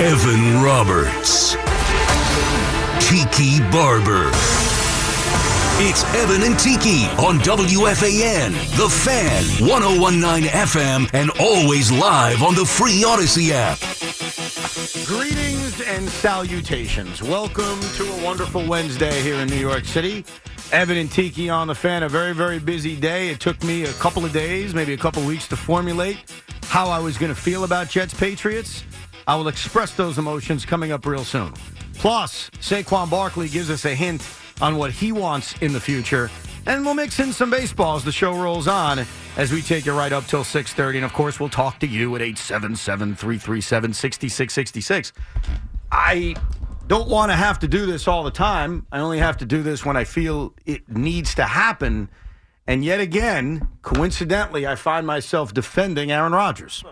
Evan Roberts. Tiki Barber. It's Evan and Tiki on WFAN, The Fan, 1019 FM, and always live on the free Audacy app. Greetings and salutations. Welcome to a wonderful Wednesday here in New York City. Evan and Tiki on the fan. A very, very busy day. It took me a couple of days, maybe a couple of weeks to formulate how I was going to feel about Jets Patriots. I will express those emotions coming up real soon. Plus, Saquon Barkley gives us a hint on what he wants in the future. And we'll mix in some baseball as the show rolls on as we take you right up till 6.30. And, of course, we'll talk to you at 877-337-6666. I don't want to have to do this all the time. I only have to do this when I feel it needs to happen. And yet again, coincidentally, I find myself defending Aaron Rodgers,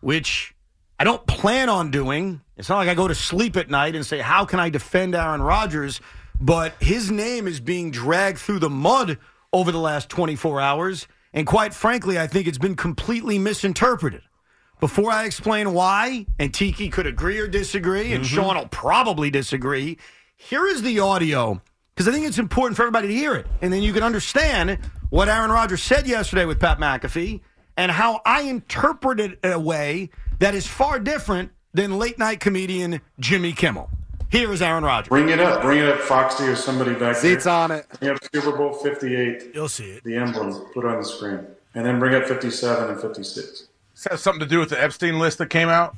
which I don't plan on doing. It's not like I go to sleep at night and say, How can I defend Aaron Rodgers? But his name is being dragged through the mud over the last 24 hours. And quite frankly, I think it's been completely misinterpreted. Before I explain why, and Tiki could agree or disagree, and mm-hmm. Sean will probably disagree, here is the audio because I think it's important for everybody to hear it. And then you can understand what Aaron Rodgers said yesterday with Pat McAfee and how I interpret it in a way that is far different than late night comedian Jimmy Kimmel. Here is Aaron Rodgers. Bring it up. Bring it up, Foxy or somebody back Seats there. on it. Bring up Super Bowl 58, You'll see it. the emblem. Put it on the screen. And then bring up 57 and 56. This has something to do with the Epstein list that came out.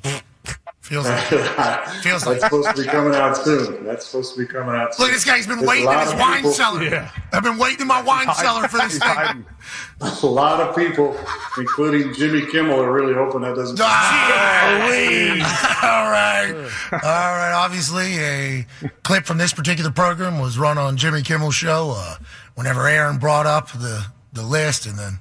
Feels like feels That's supposed to be coming out soon. That's supposed to be coming out soon. Look, this guy's been There's waiting in his wine people- cellar. Yeah. I've been waiting in my wine cellar for this He's thing. hiding. A lot of people, including Jimmy Kimmel, are really hoping that doesn't. Ah, all right. All right. Obviously, a clip from this particular program was run on Jimmy Kimmel's show uh, whenever Aaron brought up the, the list, and then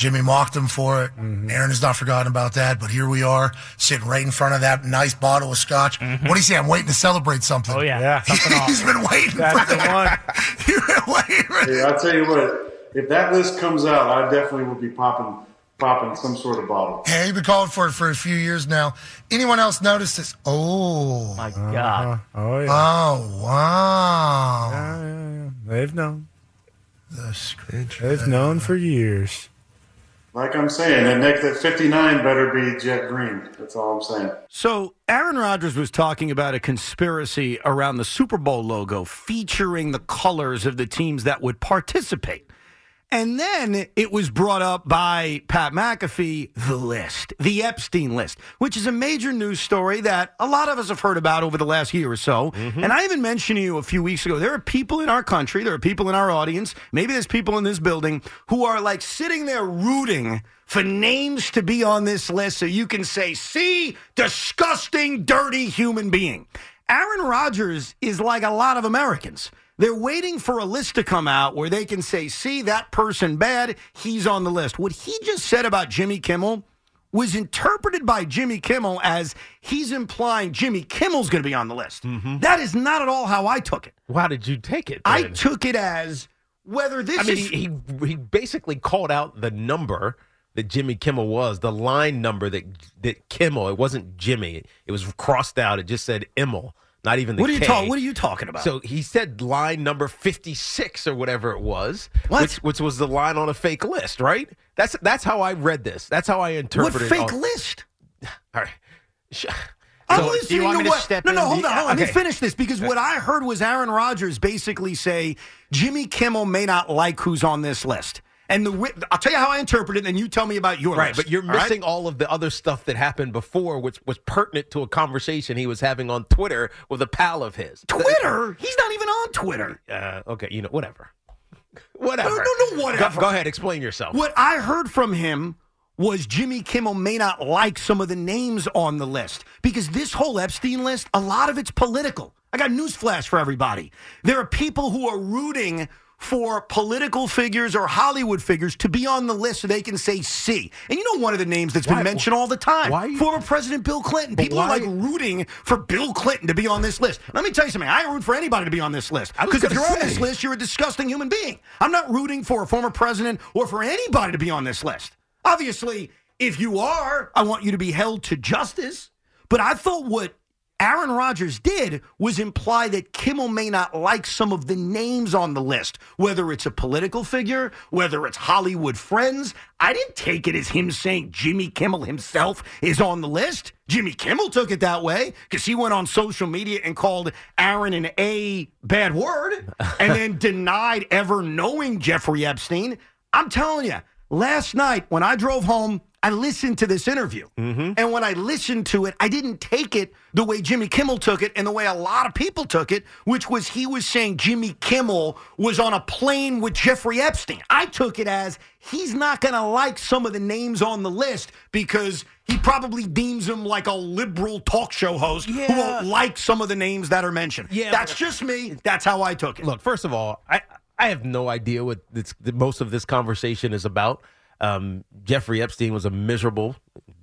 Jimmy mocked him for it. Mm-hmm. Aaron has not forgotten about that, but here we are sitting right in front of that nice bottle of scotch. Mm-hmm. What do you say? I'm waiting to celebrate something. Oh, yeah. Something He's been waiting That's for the that. one. You've waiting for I'll tell you what. If that list comes out, I definitely will be popping, popping some sort of bottle. Hey, you've been calling for it for a few years now. Anyone else notice this? Oh. My God. Uh-huh. Oh, yeah. Oh, wow. Yeah, yeah, yeah. They've known. The. They've known for years. Like I'm saying, that next that 59 better be jet green. That's all I'm saying. So Aaron Rodgers was talking about a conspiracy around the Super Bowl logo featuring the colors of the teams that would participate. And then it was brought up by Pat McAfee, the list, the Epstein list, which is a major news story that a lot of us have heard about over the last year or so. Mm-hmm. And I even mentioned to you a few weeks ago, there are people in our country, there are people in our audience, maybe there's people in this building who are like sitting there rooting for names to be on this list so you can say, see, disgusting, dirty human being. Aaron Rodgers is like a lot of Americans. They're waiting for a list to come out where they can say, see, that person bad, he's on the list. What he just said about Jimmy Kimmel was interpreted by Jimmy Kimmel as he's implying Jimmy Kimmel's going to be on the list. Mm-hmm. That is not at all how I took it. How did you take it? I took it as whether this I mean, is. he, he he basically called out the number that Jimmy Kimmel was, the line number that that Kimmel. It wasn't Jimmy. It was crossed out. It just said Immel, not even the what are you talking? What are you talking about? So he said line number fifty six or whatever it was, What? which which was the line on a fake list, right? That's that's how I read this. That's how I what interpreted. fake all- list? All right. I'm listening to what? no, no, hold on. hold on. Let me finish this because what I heard was Aaron Rodgers basically say Jimmy Kimmel may not like who's on this list. And the I'll tell you how I interpret it, and then you tell me about your Right, list. but you're all right? missing all of the other stuff that happened before, which was pertinent to a conversation he was having on Twitter with a pal of his. Twitter. He's not even on Twitter. Uh, okay, you know, whatever. Whatever. No, no, no, whatever. Go, go ahead, explain yourself. What I heard from him was Jimmy Kimmel may not like some of the names on the list because this whole Epstein list, a lot of it's political. I got news flash for everybody. There are people who are rooting for political figures or Hollywood figures to be on the list so they can say C. And you know one of the names that's Why- been mentioned all the time. why- Former President Bill Clinton. People are like rooting for Bill Clinton to be on this list. Let me tell you something. I root for anybody to be on this list. Because if you're on this list, you're a disgusting human being. I'm not rooting for a former president or for anybody to be on this list. Obviously, if you are, I want you to be held to justice. But I thought what Aaron Rodgers did was imply that Kimmel may not like some of the names on the list, whether it's a political figure, whether it's Hollywood friends. I didn't take it as him saying Jimmy Kimmel himself is on the list. Jimmy Kimmel took it that way because he went on social media and called Aaron an A bad word and then denied ever knowing Jeffrey Epstein. I'm telling you, last night when I drove home, I listened to this interview. Mm-hmm. And when I listened to it, I didn't take it the way Jimmy Kimmel took it and the way a lot of people took it, which was he was saying Jimmy Kimmel was on a plane with Jeffrey Epstein. I took it as he's not going to like some of the names on the list because he probably deems him like a liberal talk show host who won't like some of the names that are mentioned. Yeah, That's just me. That's how I took it. Look, first of all, I I have no idea what this, most of this conversation is about. Um, Jeffrey Epstein was a miserable,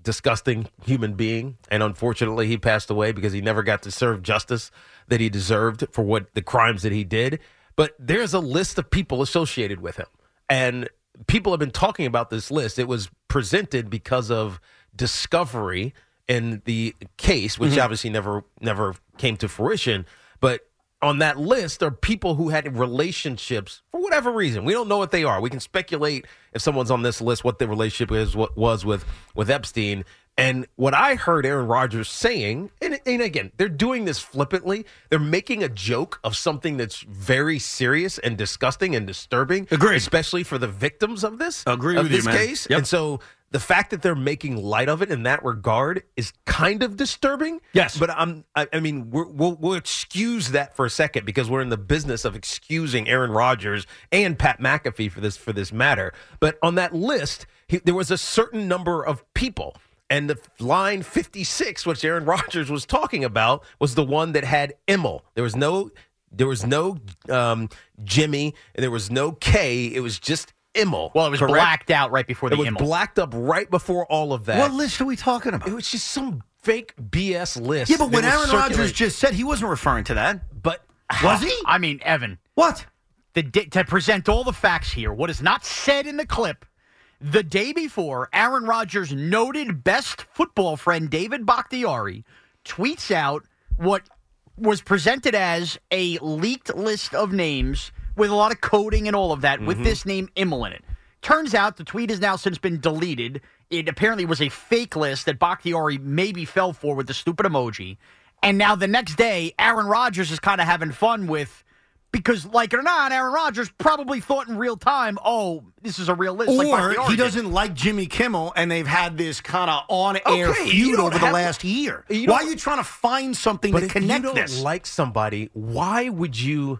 disgusting human being, and unfortunately, he passed away because he never got to serve justice that he deserved for what the crimes that he did. But there's a list of people associated with him, and people have been talking about this list. It was presented because of discovery in the case, which obviously never never came to fruition, but on that list are people who had relationships for whatever reason. We don't know what they are. We can speculate if someone's on this list what the relationship is what was with with Epstein. And what I heard Aaron Rodgers saying, and, and again, they're doing this flippantly. They're making a joke of something that's very serious and disgusting and disturbing, Agreed. especially for the victims of this. Agree of with you, this man. case. Yep. And so the fact that they're making light of it in that regard is kind of disturbing. Yes. but I'm. I, I mean, we're, we'll we'll excuse that for a second because we're in the business of excusing Aaron Rodgers and Pat McAfee for this for this matter. But on that list, he, there was a certain number of people. And the line 56, which Aaron Rodgers was talking about, was the one that had Immel. There was no, there was no um, Jimmy, and there was no K. It was just Immel. Well, it was correct? blacked out right before the It was Immel. blacked up right before all of that. What list are we talking about? It was just some fake BS list. Yeah, but when Aaron Rodgers just said he wasn't referring to that. but Was he? I mean, Evan, What? the to present all the facts here, what is not said in the clip, the day before, Aaron Rodgers' noted best football friend David Bakhtiari tweets out what was presented as a leaked list of names with a lot of coding and all of that with mm-hmm. this name Immel in it. Turns out the tweet has now since been deleted. It apparently was a fake list that Bakhtiari maybe fell for with the stupid emoji. And now the next day, Aaron Rodgers is kind of having fun with because, like it or not, Aaron Rodgers probably thought in real time, "Oh, this is a real list." Or Bakhtiari he doesn't like Jimmy Kimmel, and they've had this kind of on-air Okay, feud over the have- last year. Why are you trying to find something but to if you connect don't this? like somebody, why would you?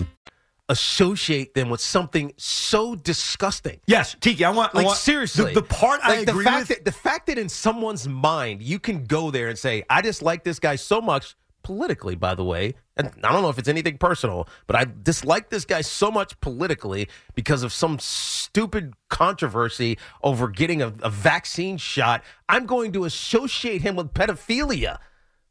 Associate them with something so disgusting. Yes, Tiki, I want I Like want- seriously, The, the part I the agree fact with. that the fact that in someone's mind you can go there and say, "I dislike this guy so much." Politically, by the way, and I don't know if it's anything personal, but I dislike this guy so much politically because of some stupid controversy over getting a, a vaccine shot. I'm going to associate him with pedophilia.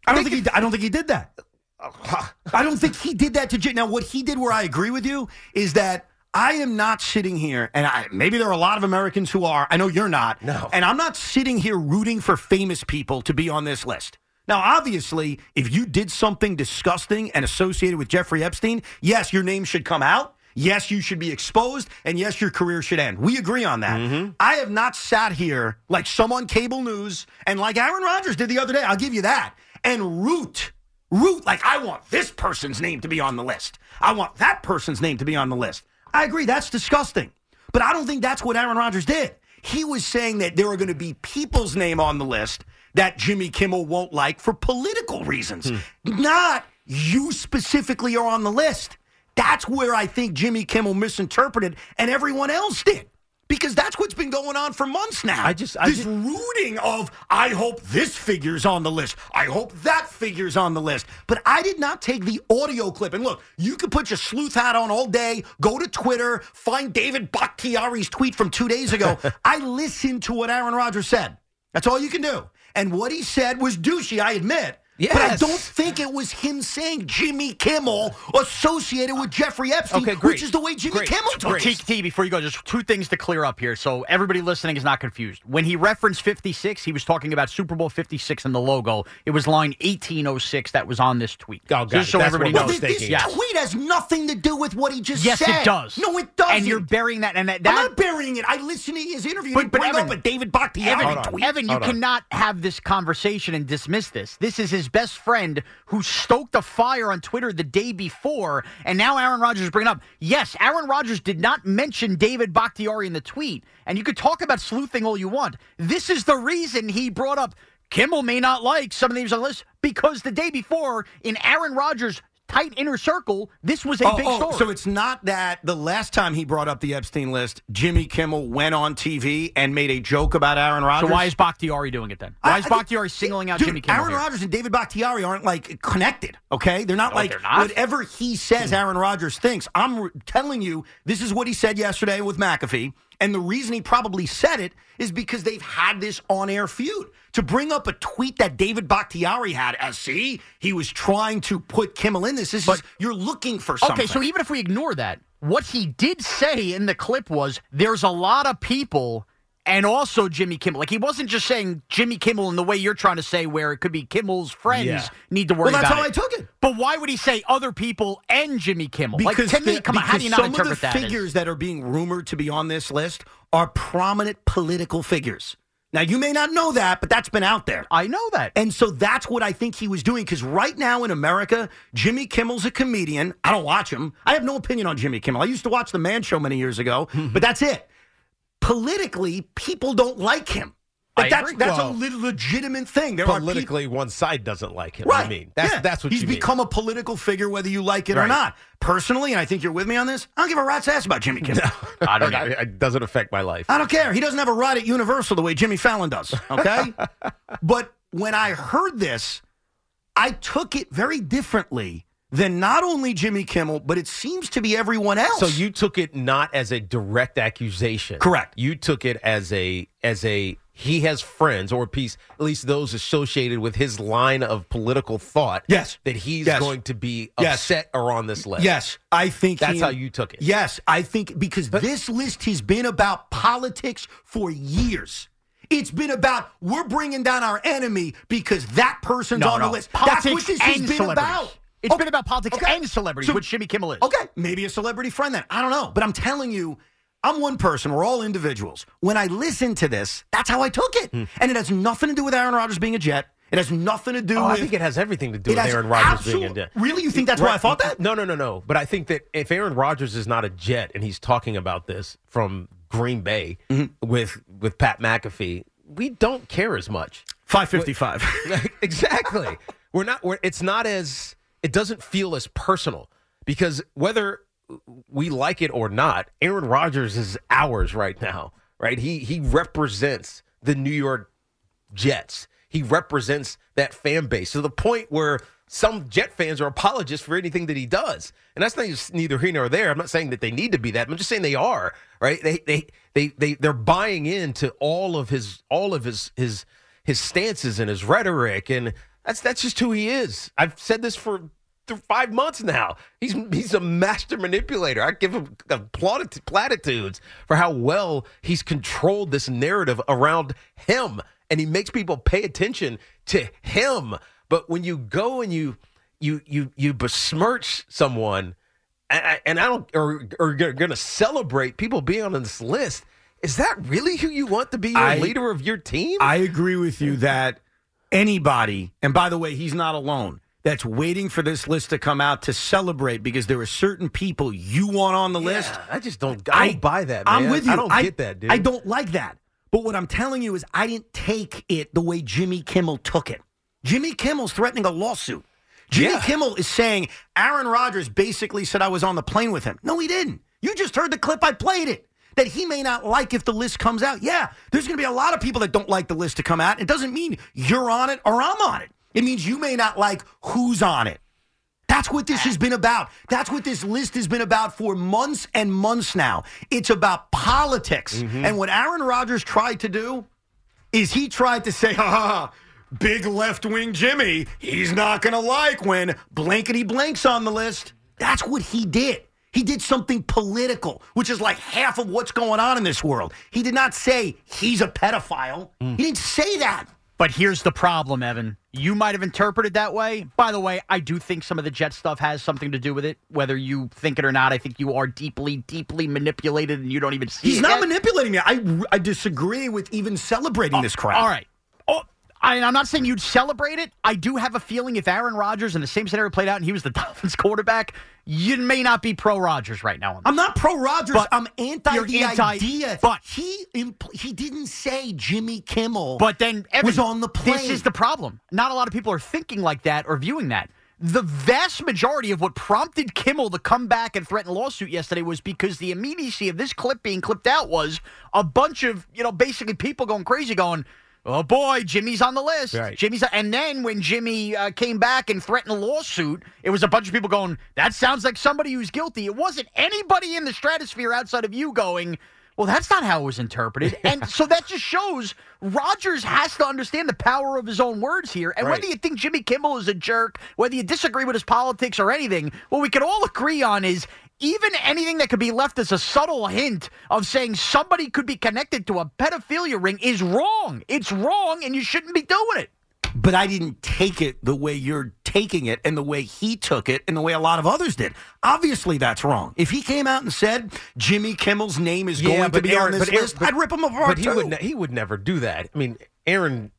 I don't think he. I don't think he did that. I don't think he did that to J. Now, what he did, where I agree with you, is that I am not sitting here, and I, maybe there are a lot of Americans who are. I know you're not. No. And I'm not sitting here rooting for famous people to be on this list. Now, obviously, if you did something disgusting and associated with Jeffrey Epstein, yes, your name should come out. Yes, you should be exposed, and yes, your career should end. We agree on that. Mm-hmm. I have not sat here like some on cable news and like Aaron Rodgers did the other day. I'll give you that. And root, root like I want this person's name to be on the list. I want that person's name to be on the list. I agree, that's disgusting. But I don't think that's what Aaron Rodgers did. He was saying that there are going to be people's name on the list that Jimmy Kimmel won't like for political reasons, hmm. not you specifically are on the list. That's where I think Jimmy Kimmel misinterpreted and everyone else did. Because that's what's been going on for months now. I just, I this rooting of I hope this figure's on the list. I hope that figure's on the list. But I did not take the audio clip. And look, you can put your sleuth hat on all day, go to Twitter, find David Bakhtiari's tweet from two days ago. I listened to what Aaron Rodgers said. That's all you can do. And what he said was douchey, I admit. But I don't think it was him saying Jimmy Kimmel associated with Jeffrey Epstein, Okay, great. which is the way Jimmy Great. Kimmel talks. T, T, before you go, just two things to clear up here, so everybody listening is not confused. When he referenced 56, he was talking about Super Bowl 56 and the logo. It was line 1806 that was on this tweet. Oh, got just so That's everybody what knows. This, this tweet has nothing to do with what he just Yes, said. it does. No, it doesn't. And you're burying that. And that, I'm not burying it. I listened to his interview. But- But, but Evan- up a David Bakhtiari Evan, tweet. Evan, you cannot have this conversation and dismiss this. This is his best friend who stoked a fire on Twitter the day before, and now Aaron Rodgers is bringing up. Yes, Aaron Rodgers did not mention David Bakhtiari in the tweet, and you could talk about sleuthing all you want. This is the reason he brought up Kimmel may not like some of these on the list because the day before in Aaron Rodgers' tight inner circle, this was a Oh, big oh, story. So it's not that the last time he brought up the Epstein list, Jimmy Kimmel went on TV and made a joke about Aaron Rodgers. so why is Bakhtiari doing it then? Why is I think- Bakhtiari singling out Dude, Jimmy Kimmel? Aaron? Rodgers and David Bakhtiari aren't like connected. Okay, they're not No, like they're not. whatever he says. Aaron Rodgers thinks. I'm telling you, this is what he said yesterday with McAfee, and the reason he probably said it is because they've had this on-air feud. To bring up a tweet that David Bakhtiari had, as see, he was trying to put Kimmel in this. This is you're looking for something. Okay, so even if we ignore that, what he did say in the clip was there's a lot of people and also Jimmy Kimmel. Like he wasn't just saying Jimmy Kimmel in the way you're trying to say where it could be Kimmel's friends Yeah. need to worry Well, that's how it. I took it. But why would he say other people and Jimmy Kimmel? Because like to me, come on, how do you not interpret some of the as- figures that are being rumored to be on this list are prominent political figures. Now you may not know that, but that's been out there. I know that. And so that's what I think he was doing because right now in America, Jimmy Kimmel's a comedian. I don't watch him. I have no opinion on Jimmy Kimmel. I used to watch The Man Show many years ago, but that's it. Politically, people don't like him. Like that's agree. that's Well, a legitimate thing. There are people- Politically, one side doesn't like him. Right. I mean, that's Yeah. that's what he's you mean. become a political figure, whether you like it or not. Personally, and I think you're with me on this. I don't give a rat's ass about Jimmy Kimmel. I don't. It doesn't affect my life. I don't care. He doesn't have a ride at Universal the way Jimmy Fallon does. Okay, but when I heard this, I took it very differently than not only Jimmy Kimmel, but it seems to be everyone else. So you took it not as a direct accusation. Correct. You took it as a as a he has friends or piece at least those associated with his line of political thought. Yes. That he's Yes. going to be Yes. upset or on this list. Yes, I think That's he- how you took it. Yes, I think because this list has been about politics for years. It's been about we're bringing down our enemy because that person's No, on no. the list. Politics That's what this has been about. It's Okay. been about politics Okay. and celebrities, So- which Jimmy Kimmel is. Okay, maybe a celebrity friend then. I don't know. But I'm telling you, I'm one person. We're all individuals. When I listen to this, that's how I took it. Hmm. And it has nothing to do with Aaron Rodgers being a Jet. It has nothing to do Oh, with. I think it has everything to do with Aaron Rodgers being a Jet. Really? You think that's why I thought that? No, no, no, no. But I think that if Aaron Rodgers is not a Jet and he's talking about this from Green Bay Mm-hmm. with with Pat McAfee, we don't care as much. 555. exactly. We're not. We're, it's not as. It doesn't feel as personal because whether we like it or not, Aaron Rodgers is ours right now. Right? He he represents the New York Jets. He represents that fan base to the point where some Jet fans are apologists for anything that he does, and that's not neither here nor there. I'm not saying that they need to be that. I'm just saying they are. Right? They they they they they're buying into all of his all of his his his stances and his rhetoric, and that's that's just who he is. I've said this for th- five months now. He's he's a master manipulator. I give him uh, platitudes for how well he's controlled this narrative around him, and he makes people pay attention to him. But when you go and you you you you besmirch someone, and I, and I don't or you're going to celebrate people being on this list. Is that really who you want to be your I- leader of your team? I agree with you that anybody, and by the way, he's not alone, that's waiting for this list to come out to celebrate because there are certain people you want on the list. I just don't. I don't buy that. Man. I'm with you. I don't get that, dude. I don't like that. But what I'm telling you is, I didn't take it the way Jimmy Kimmel took it. Jimmy Kimmel's threatening a lawsuit. Jimmy Yeah. Kimmel is saying Aaron Rodgers basically said I was on the plane with him. No, he didn't. You just heard the clip. I played it. That he may not like if the list comes out. Yeah, there's going to be a lot of people that don't like the list to come out. It doesn't mean you're on it or I'm on it. It means you may not like who's on it. That's what this has been about. That's what this list has been about for months and months now. It's about politics. Mm-hmm. And what Aaron Rodgers tried to do is he tried to say, ha ha, ha, big left wing Jimmy, he's not going to like when blankety blank's on the list. That's what he did. He did something political, which is like half of what's going on in this world. He did not say he's a pedophile. Mm. He didn't say that. But here's the problem, Evan. You might have interpreted that way. By the way, I do think some of the Jet stuff has something to do with it. Whether you think it or not, I think you are deeply, deeply manipulated and you don't even see He's not yet. manipulating me. I, I disagree with even celebrating oh, this crap. All right. Oh, I, I'm not saying you'd celebrate it. I do have a feeling if Aaron Rodgers and the same scenario played out and he was the Dolphins quarterback, you may not be pro Rodgers right now. I'm not pro Rodgers. I'm anti the anti, idea. but- he impl- he didn't say Jimmy Kimmel. But then Evan, was on the plane. This is the problem. Not a lot of people are thinking like that or viewing that. The vast majority of what prompted Kimmel to come back and threaten a lawsuit yesterday was because the immediacy of this clip being clipped out was a bunch of, you know, basically people going crazy going, Oh boy, Jimmy's on the list. Right. Jimmy's, and then when Jimmy uh, came back and threatened a lawsuit, it was a bunch of people going, "That sounds like somebody who's guilty." It wasn't anybody in the stratosphere outside of you going, "Well, that's not how it was interpreted." and so that just shows Rodgers has to understand the power of his own words here. And Right. whether you think Jimmy Kimmel is a jerk, whether you disagree with his politics or anything, what we can all agree on is even anything that could be left as a subtle hint of saying somebody could be connected to a pedophilia ring is wrong. It's wrong, and you shouldn't be doing it. but I didn't take it the way you're taking it and the way he took it and the way a lot of others did. Obviously, that's wrong. If he came out and said Jimmy Kimmel's name is going to be on this Aaron- list, but- I'd rip him apart But he too. would ne- he would never do that. I mean, Aaron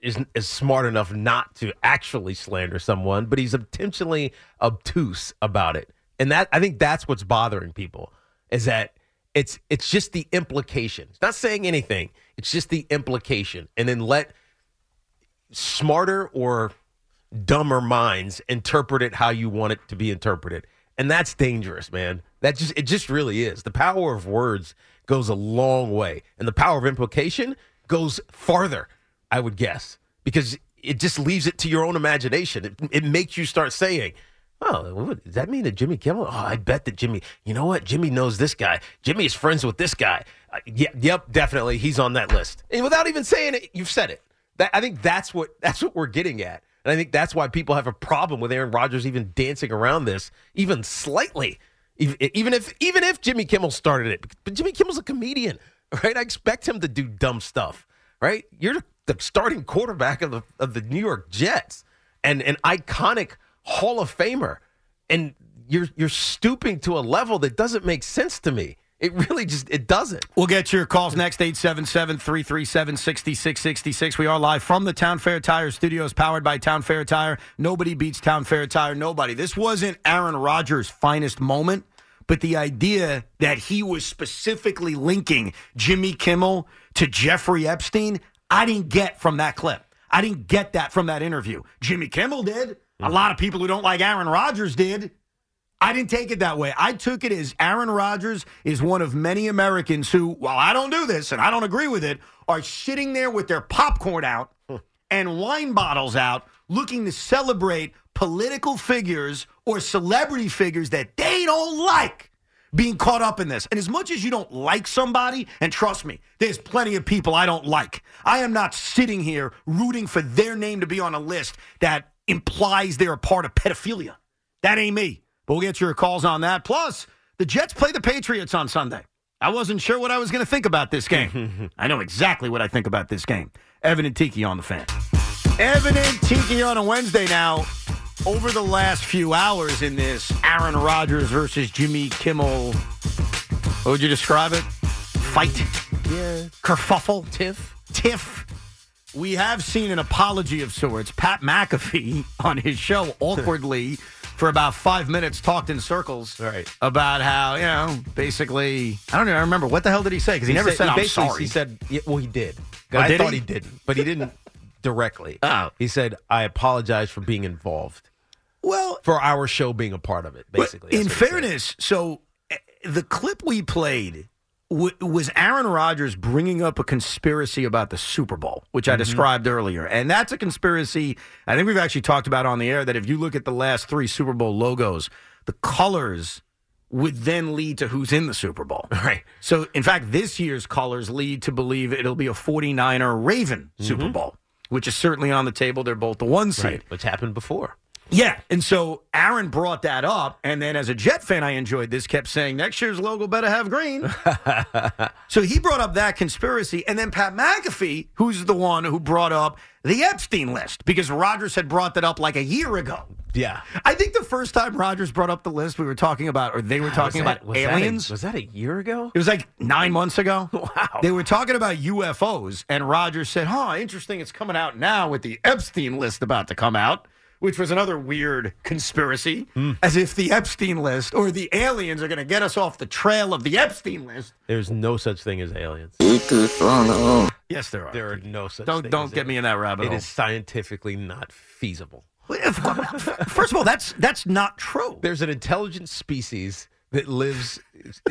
is is smart enough not to actually slander someone, but he's intentionally obtuse about it, and that I think that's what's bothering people is that it's it's just the implication. It's not saying anything. It's just the implication, and then let smarter or dumber minds interpret it how you want it to be interpreted. And that's dangerous, man. That just it just really is. The power of words goes a long way. And the power of implication goes farther, I would guess. Because it just leaves it to your own imagination. It, it makes you start saying, Oh, does that mean that Jimmy Kimmel? Oh, I bet that Jimmy. You know what? Jimmy knows this guy. Jimmy is friends with this guy. Uh, yeah, yep, definitely, he's on that list. And without even saying it, you've said it. That, I think that's what that's what we're getting at, and I think that's why people have a problem with Aaron Rodgers even dancing around this, even slightly. Even even if even if Jimmy Kimmel started it, but Jimmy Kimmel's a comedian, right? I expect him to do dumb stuff, right? You're the starting quarterback of the of the New York Jets and an iconic Hall of Famer, and you're you're stooping to a level that doesn't make sense to me. It really just it doesn't. We'll get your calls next 877-337-6666. We are live from the Town Fair Tire Studios powered by Town Fair Tire. Nobody beats Town Fair Tire, nobody. This wasn't Aaron Rodgers' finest moment, but the idea that he was specifically linking Jimmy Kimmel to Jeffrey Epstein, I didn't get from that clip. I didn't get that from that interview. Jimmy Kimmel did. A lot of people who don't like Aaron Rodgers did. I didn't take it that way. I took it as Aaron Rodgers is one of many Americans who, while I don't do this and I don't agree with it, are sitting there with their popcorn out and wine bottles out looking to celebrate political figures or celebrity figures that they don't like being caught up in this. And as much as you don't like somebody, and trust me, there's plenty of people I don't like, I am not sitting here rooting for their name to be on a list that implies they're a part of pedophilia. That ain't me. But we'll get your calls on that. Plus, the Jets play the Patriots on Sunday. I wasn't sure what I was going to think about this game. I know exactly what I think about this game. Evan and Tiki on the fan. Evan and Tiki on a Wednesday now. Over the last few hours in this Aaron Rodgers versus Jimmy Kimmel, what would you describe it? Fight? Yeah. Kerfuffle? Tiff? Tiff? We have seen an apology of sorts. Pat McAfee on his show awkwardly for about five minutes talked in circles Right. about how, you know, basically, I don't even remember. What the hell did he say? Because he, never said, I'm sorry. He said, yeah, well, he did. Oh, I did thought he? he? didn't, but he didn't directly. Oh. He said, I apologize for being involved. Well, for our show being a part of it, basically. in he said. fairness, so eh, the clip we played w- was Aaron Rodgers bringing up a conspiracy about the Super Bowl, which I Mm-hmm. described earlier. And that's a conspiracy I think we've actually talked about on the air that if you look at the last three Super Bowl logos, the colors would then lead to who's in the Super Bowl. Right. So, in fact, this year's colors lead to believe it'll be a 49er Raven Super Bowl, which is certainly on the table. They're both the one seed. Mm-hmm. Right, which happened before. Yeah, and so Aaron brought that up, and then as a Jet fan, I enjoyed this. Kept saying next year's logo better have green. so he brought up that conspiracy, and then Pat McAfee, who's the one who brought up the Epstein list, because Rodgers had brought that up like a year ago. Yeah. I think the first time Rodgers brought up the list, we were talking about, or they were talking that- about was that a- aliens. was that a year ago? It was like nine months ago. Wow. They were talking about UFOs, and Rodgers said, Huh, interesting. It's coming out now with the Epstein list about to come out, which was another weird conspiracy, Hmm. as if the Epstein list or the aliens are going to get us off the trail of the Epstein list. There's no such thing as aliens. Yes, there are. There are no such Don't- thing don't as get me in that rabbit It hole. is scientifically not feasible. First of all, that's that's not true. There's an intelligent species that lives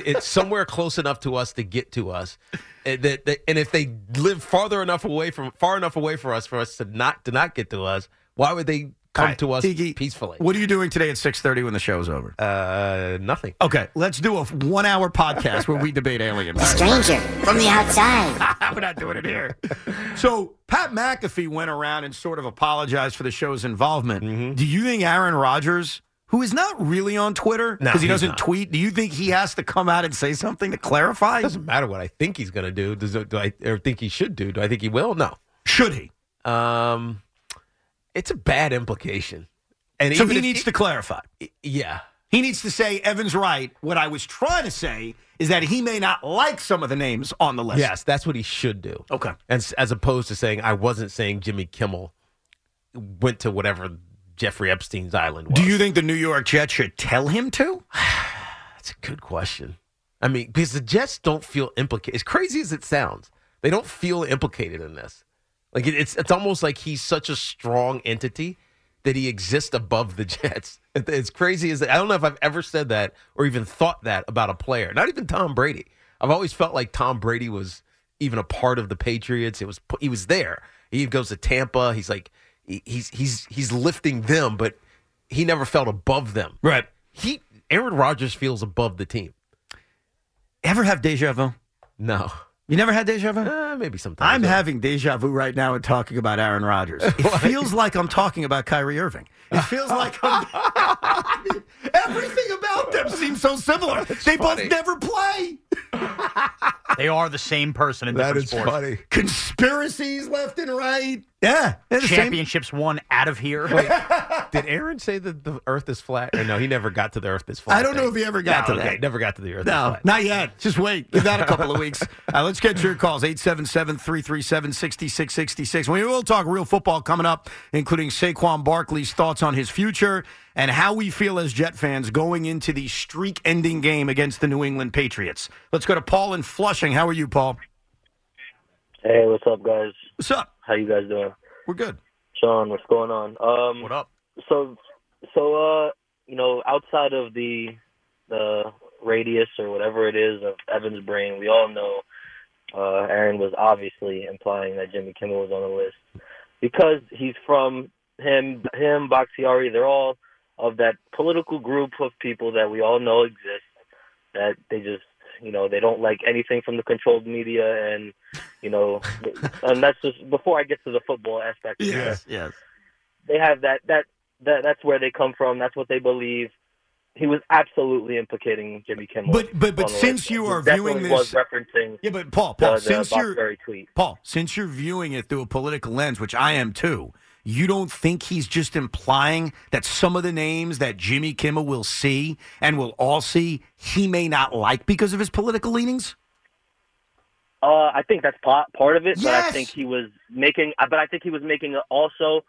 it's somewhere close enough to us to get to us. And that, that- and if they live farther enough away from far enough away for us for us to not to not get to us, why would they come All right, to us Tiki, peacefully? What are you doing today at 6.30 when the show's over? Uh, nothing. Okay, let's do a one-hour podcast where we debate aliens. stranger from the outside. We're not doing it here. So Pat McAfee went around and sort of apologized for the show's involvement. Mm-hmm. Do you think Aaron Rodgers, who is not really on Twitter No, because he doesn't not. tweet, do you think he has to come out and say something to clarify? It doesn't matter what I think he's going to do. Does it, do I or think he should do? Do I think he will? No. Should he? Um, it's a bad implication. And So he needs to clarify. Yeah. He needs to say Evan's right. What I was trying to say is that he may not like some of the names on the list. Yes, that's what he should do. Okay. As as opposed to saying I wasn't saying Jimmy Kimmel went to whatever Jeffrey Epstein's island was. Do you think the New York Jets should tell him to? That's a good question. I mean, because the Jets don't feel implicated. As crazy as it sounds, they don't feel implicated in this. Like it, it's it's almost like he's such a strong entity that he exists above the Jets. It's crazy as I don't know if I've ever said that or even thought that about a player. Not even Tom Brady. I've always felt like Tom Brady was even a part of the Patriots. It was he was there. He goes to Tampa. He's like he's he's he's lifting them, but he never felt above them. Right. He Aaron Rodgers feels above the team. Ever have deja vu? No. You never had deja vu? Uh, maybe sometimes. I'm yeah. having deja vu right now and talking about Aaron Rodgers. It feels like I'm talking about Kyrie Irving. It feels like I'm, everything about them seems so similar. they both never play. They are the same person in different sports. Conspiracies left and right. Yeah, they're same. Championships won out of here. Wait, Did Aaron say that the Earth is flat? Or no, he never got to the Earth is flat. I don't know if he ever got No, to okay, that. Never got to the Earth is No, not yet. Just wait. Give that a couple of weeks. Uh, let's get your calls 877 337 6666. We will talk real football coming up, including Saquon Barkley's thoughts on his future and how we feel as Jet fans going into the streak ending game against the New England Patriots. Let's go to Paul in Flushing. How are you, Paul? Hey, what's up, guys? What's up? How you guys doing? We're good. Sean, what's going on? Um, what up? So, so uh, you know, outside of the the radius or whatever it is of Evan's brain, we all know uh, Aaron was obviously implying that Jimmy Kimmel was on the list because he's from him, him, Bakhtiari. They're all of that political group of people that we all know exist. That they just, you know, they don't like anything from the controlled media, and you know, and that's just before I get to the football aspect. Yes, yes. they have that that that that's where they come from. That's what they believe. He was absolutely implicating Jimmy Kimmel. But but but since you are viewing was this, referencing yeah, but Paul, Paul, the, the since you're Bakhtiari tweet. Paul, since you're viewing it through a political lens, which I am too, you don't think he's just implying that some of the names that Jimmy Kimmel will see and will all see, he may not like because of his political leanings? Uh, I think that's part part of it, but I think he was making. uh, But I think he was making also.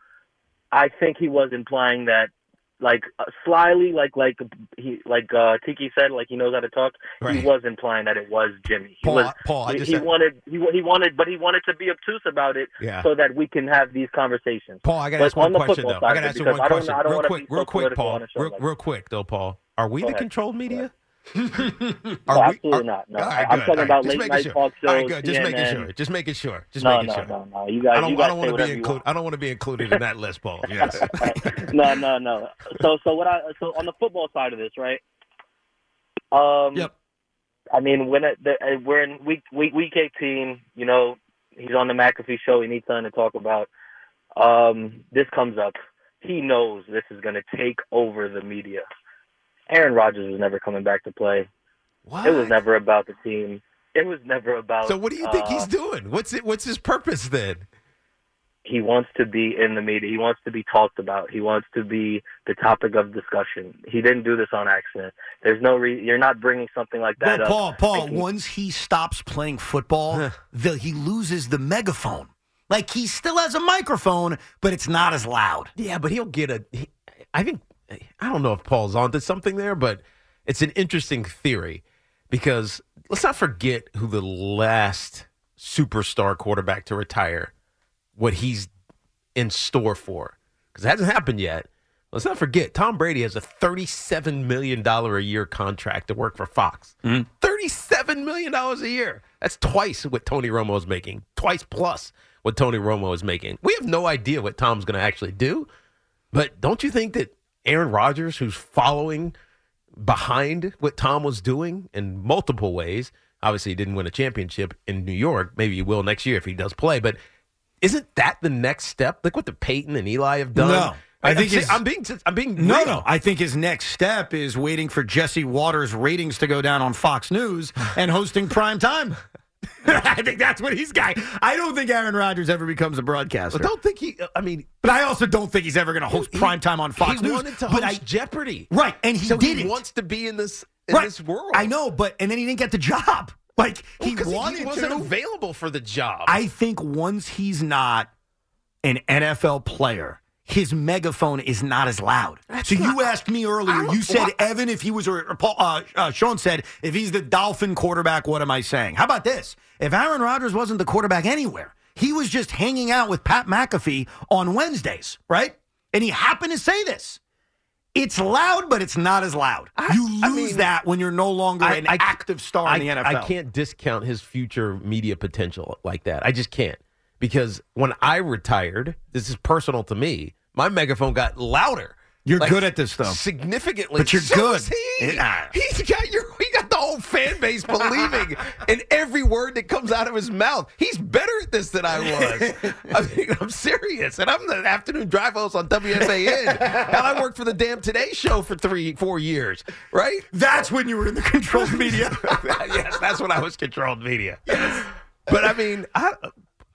I think he was implying that, like uh, slyly, like like he like uh, Tiki said, like he knows how to talk. Right. He was implying that it was Jimmy. He Paul, was. Paul, I he, just he had- wanted he, he wanted, but he wanted to be obtuse about it, Yeah. so that we can have these conversations. Paul, I got to ask one on question though. I got to ask one I don't- question, I don't real quick, real quick, Paul, on a show real, like real quick though, Paul. Are we Go the ahead. controlled media? No, Are we- absolutely are- not. No, right, I'm good. talking right, about late night sure. talk All right, shows, good. Just making sure. Just making sure. Just No, making no, sure. no, no. no. You guys- I don't, you I don't want to be included. I don't want to be included in that list, Paul. Yes. no, no, no. So, so what I so on the football side of this, right? Um, yep. I mean, when it, the, uh, we're in week week week eighteen, you know, he's on the McAfee show. He needs something to talk about. Um, this comes up. He knows this is going to take over the media. Aaron Rodgers was never coming back to play. What? It was never about the team. It was never about. So what do you think uh, he's doing? What's it? What's his purpose then? he wants to be in the media. He wants to be talked about. He wants to be the topic of discussion. He didn't do this on accident. There's no re- you're not bringing something like that Well, up. Paul, Paul, once he stops playing football, the, he loses the megaphone. Like he still has a microphone, but it's not as loud. Yeah, but he'll get a. He, I think I don't know if Paul's onto something there, but it's an interesting theory because let's not forget who the last superstar quarterback to retire, what he's in store for, because it hasn't happened yet. Let's not forget Tom Brady has a thirty-seven million dollar a year contract to work for Fox. Mm-hmm. Thirty-seven million dollars a year. That's twice what Tony Romo is making. Twice plus what Tony Romo is making. We have no idea what Tom's going to actually do. But don't you think that Aaron Rodgers, who's following behind what Tom was doing in multiple ways, obviously he didn't win a championship in New York. Maybe he will next year if he does play. But isn't that the next step? Like what the Peyton and Eli have done. No. I think I'm, his- I'm being I'm being No, real. no. I think his next step is waiting for Jesse Watters' ratings to go down on Fox News and hosting prime time. I think that's what he's got. I don't think Aaron Rodgers ever becomes a broadcaster. But don't think he. I mean, but I also don't think he's ever going to host prime time on Fox he News. wanted to but host I, Jeopardy, right? And he so did he wants to be in this in right. this world. I know, but and then he didn't get the job. Like oh, he because wanted he wasn't to. available for the job. I think once he's not an NFL player, his megaphone is not as loud. so you asked me earlier. You said Evan, if he was, or Paul, uh, uh, Sean said, if he's the Dolphin quarterback, what am I saying? How about this? If Aaron Rodgers wasn't the quarterback anywhere, he was just hanging out with Pat McAfee on Wednesdays, right? And he happened to say this. It's loud, but it's not as loud. you lose I mean, that when you're no longer I- an I- active star I, in the NFL. I can't discount his future media potential like that. I just can't. Because when I retired, this is personal to me, my megaphone got louder You're Like, good at this, though. Significantly. But you're So good. he. He's got your he got the whole fan base believing in every word that comes out of his mouth. He's better at this than I was. I mean, I'm serious. And I'm the afternoon drive host on WFAN. Hell, I worked for the damn Today Show for three, four years, right? That's when you were in the controlled media. yes, that's when I was controlled media. Yes. But I mean, I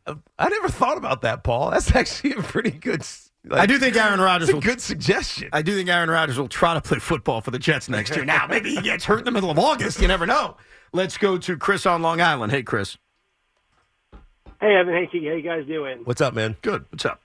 I never thought about that, Paul. That's actually a pretty good. I do think Aaron Rodgers It's a will. good suggestion. I do think Aaron Rodgers will try to play football for the Jets next year. Now, maybe he gets hurt in the middle of August. You never know. Let's go to Chris on Long Island. Hey, Chris. Hey, Evan. Hey, Tiki. How you guys doing? What's up, man? Good. What's up?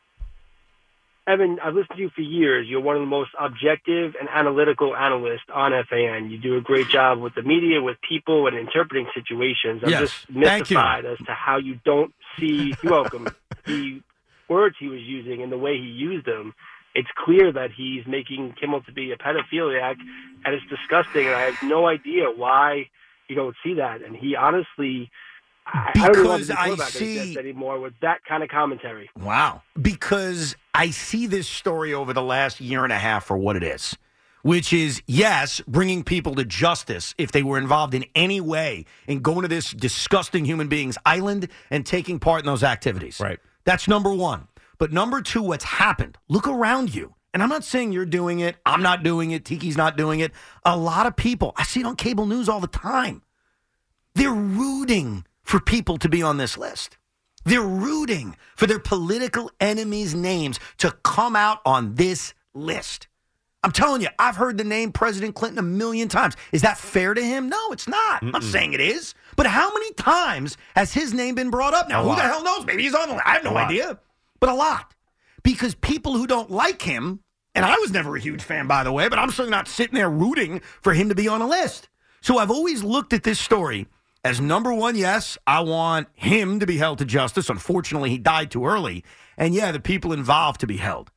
Evan, I've listened to you for years. You're one of the most objective and analytical analysts on FAN. You do a great job with the media, with people, and interpreting situations. I'm Yes. just Thank you. mystified as to how you don't see. You're welcome. the words he was using and the way he used them. It's clear that he's making Kimmel to be a pedophiliac, and it's disgusting. And I have no idea why you don't see that. And he honestly. I- I don't want to Because be I see- anymore with that kind of commentary. Wow. Because I see this story over the last year and a half for what it is, which is, yes, bringing people to justice if they were involved in any way in going to this disgusting human being's island and taking part in those activities. Right. That's number one. But number two, what's happened? Look around you. And I'm not saying you're doing it. I'm not doing it. Tiki's not doing it. A lot of people, I see it on cable news all the time. They're rooting for people to be on this list. They're rooting for their political enemies' names to come out on this list. I'm telling you, I've heard the name President Clinton a million times. Is that fair to him? No, it's not. I'm saying it is. But how many times has his name been brought up? Now, A who lot. the hell knows? Maybe he's on the list. I have no A idea. But a lot. Because people who don't like him, and I was never a huge fan, by the way, but I'm certainly not sitting there rooting for him to be on a list. So I've always looked at this story as number one, yes, I want him to be held to justice. Unfortunately, he died too early. And yeah, the people involved to be held.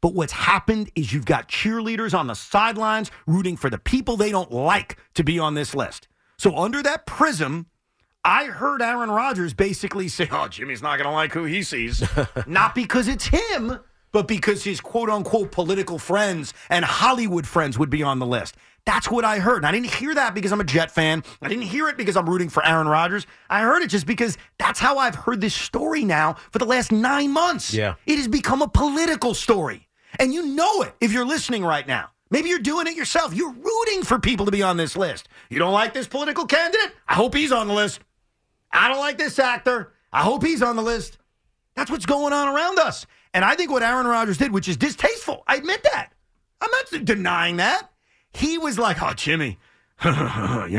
But what's happened is you've got cheerleaders on the sidelines rooting for the people they don't like to be on this list. So under that prism, I heard Aaron Rodgers basically say, "Oh, Jimmy's not going to like who he sees." not because it's him, but because his quote unquote political friends and Hollywood friends would be on the list. That's what I heard. And I didn't hear that because I'm a Jet fan. I didn't hear it because I'm rooting for Aaron Rodgers. I heard it just because that's how I've heard this story now for the last nine months. Yeah. It has become a political story. And you know it if you're listening right now. Maybe you're doing it yourself. You're rooting for people to be on this list. You don't like this political candidate? I hope he's on the list. I don't like this actor. I hope he's on the list. That's what's going on around us. And I think what Aaron Rodgers did, which is distasteful, I admit that. I'm not denying that. He was like, oh, Jimmy, you're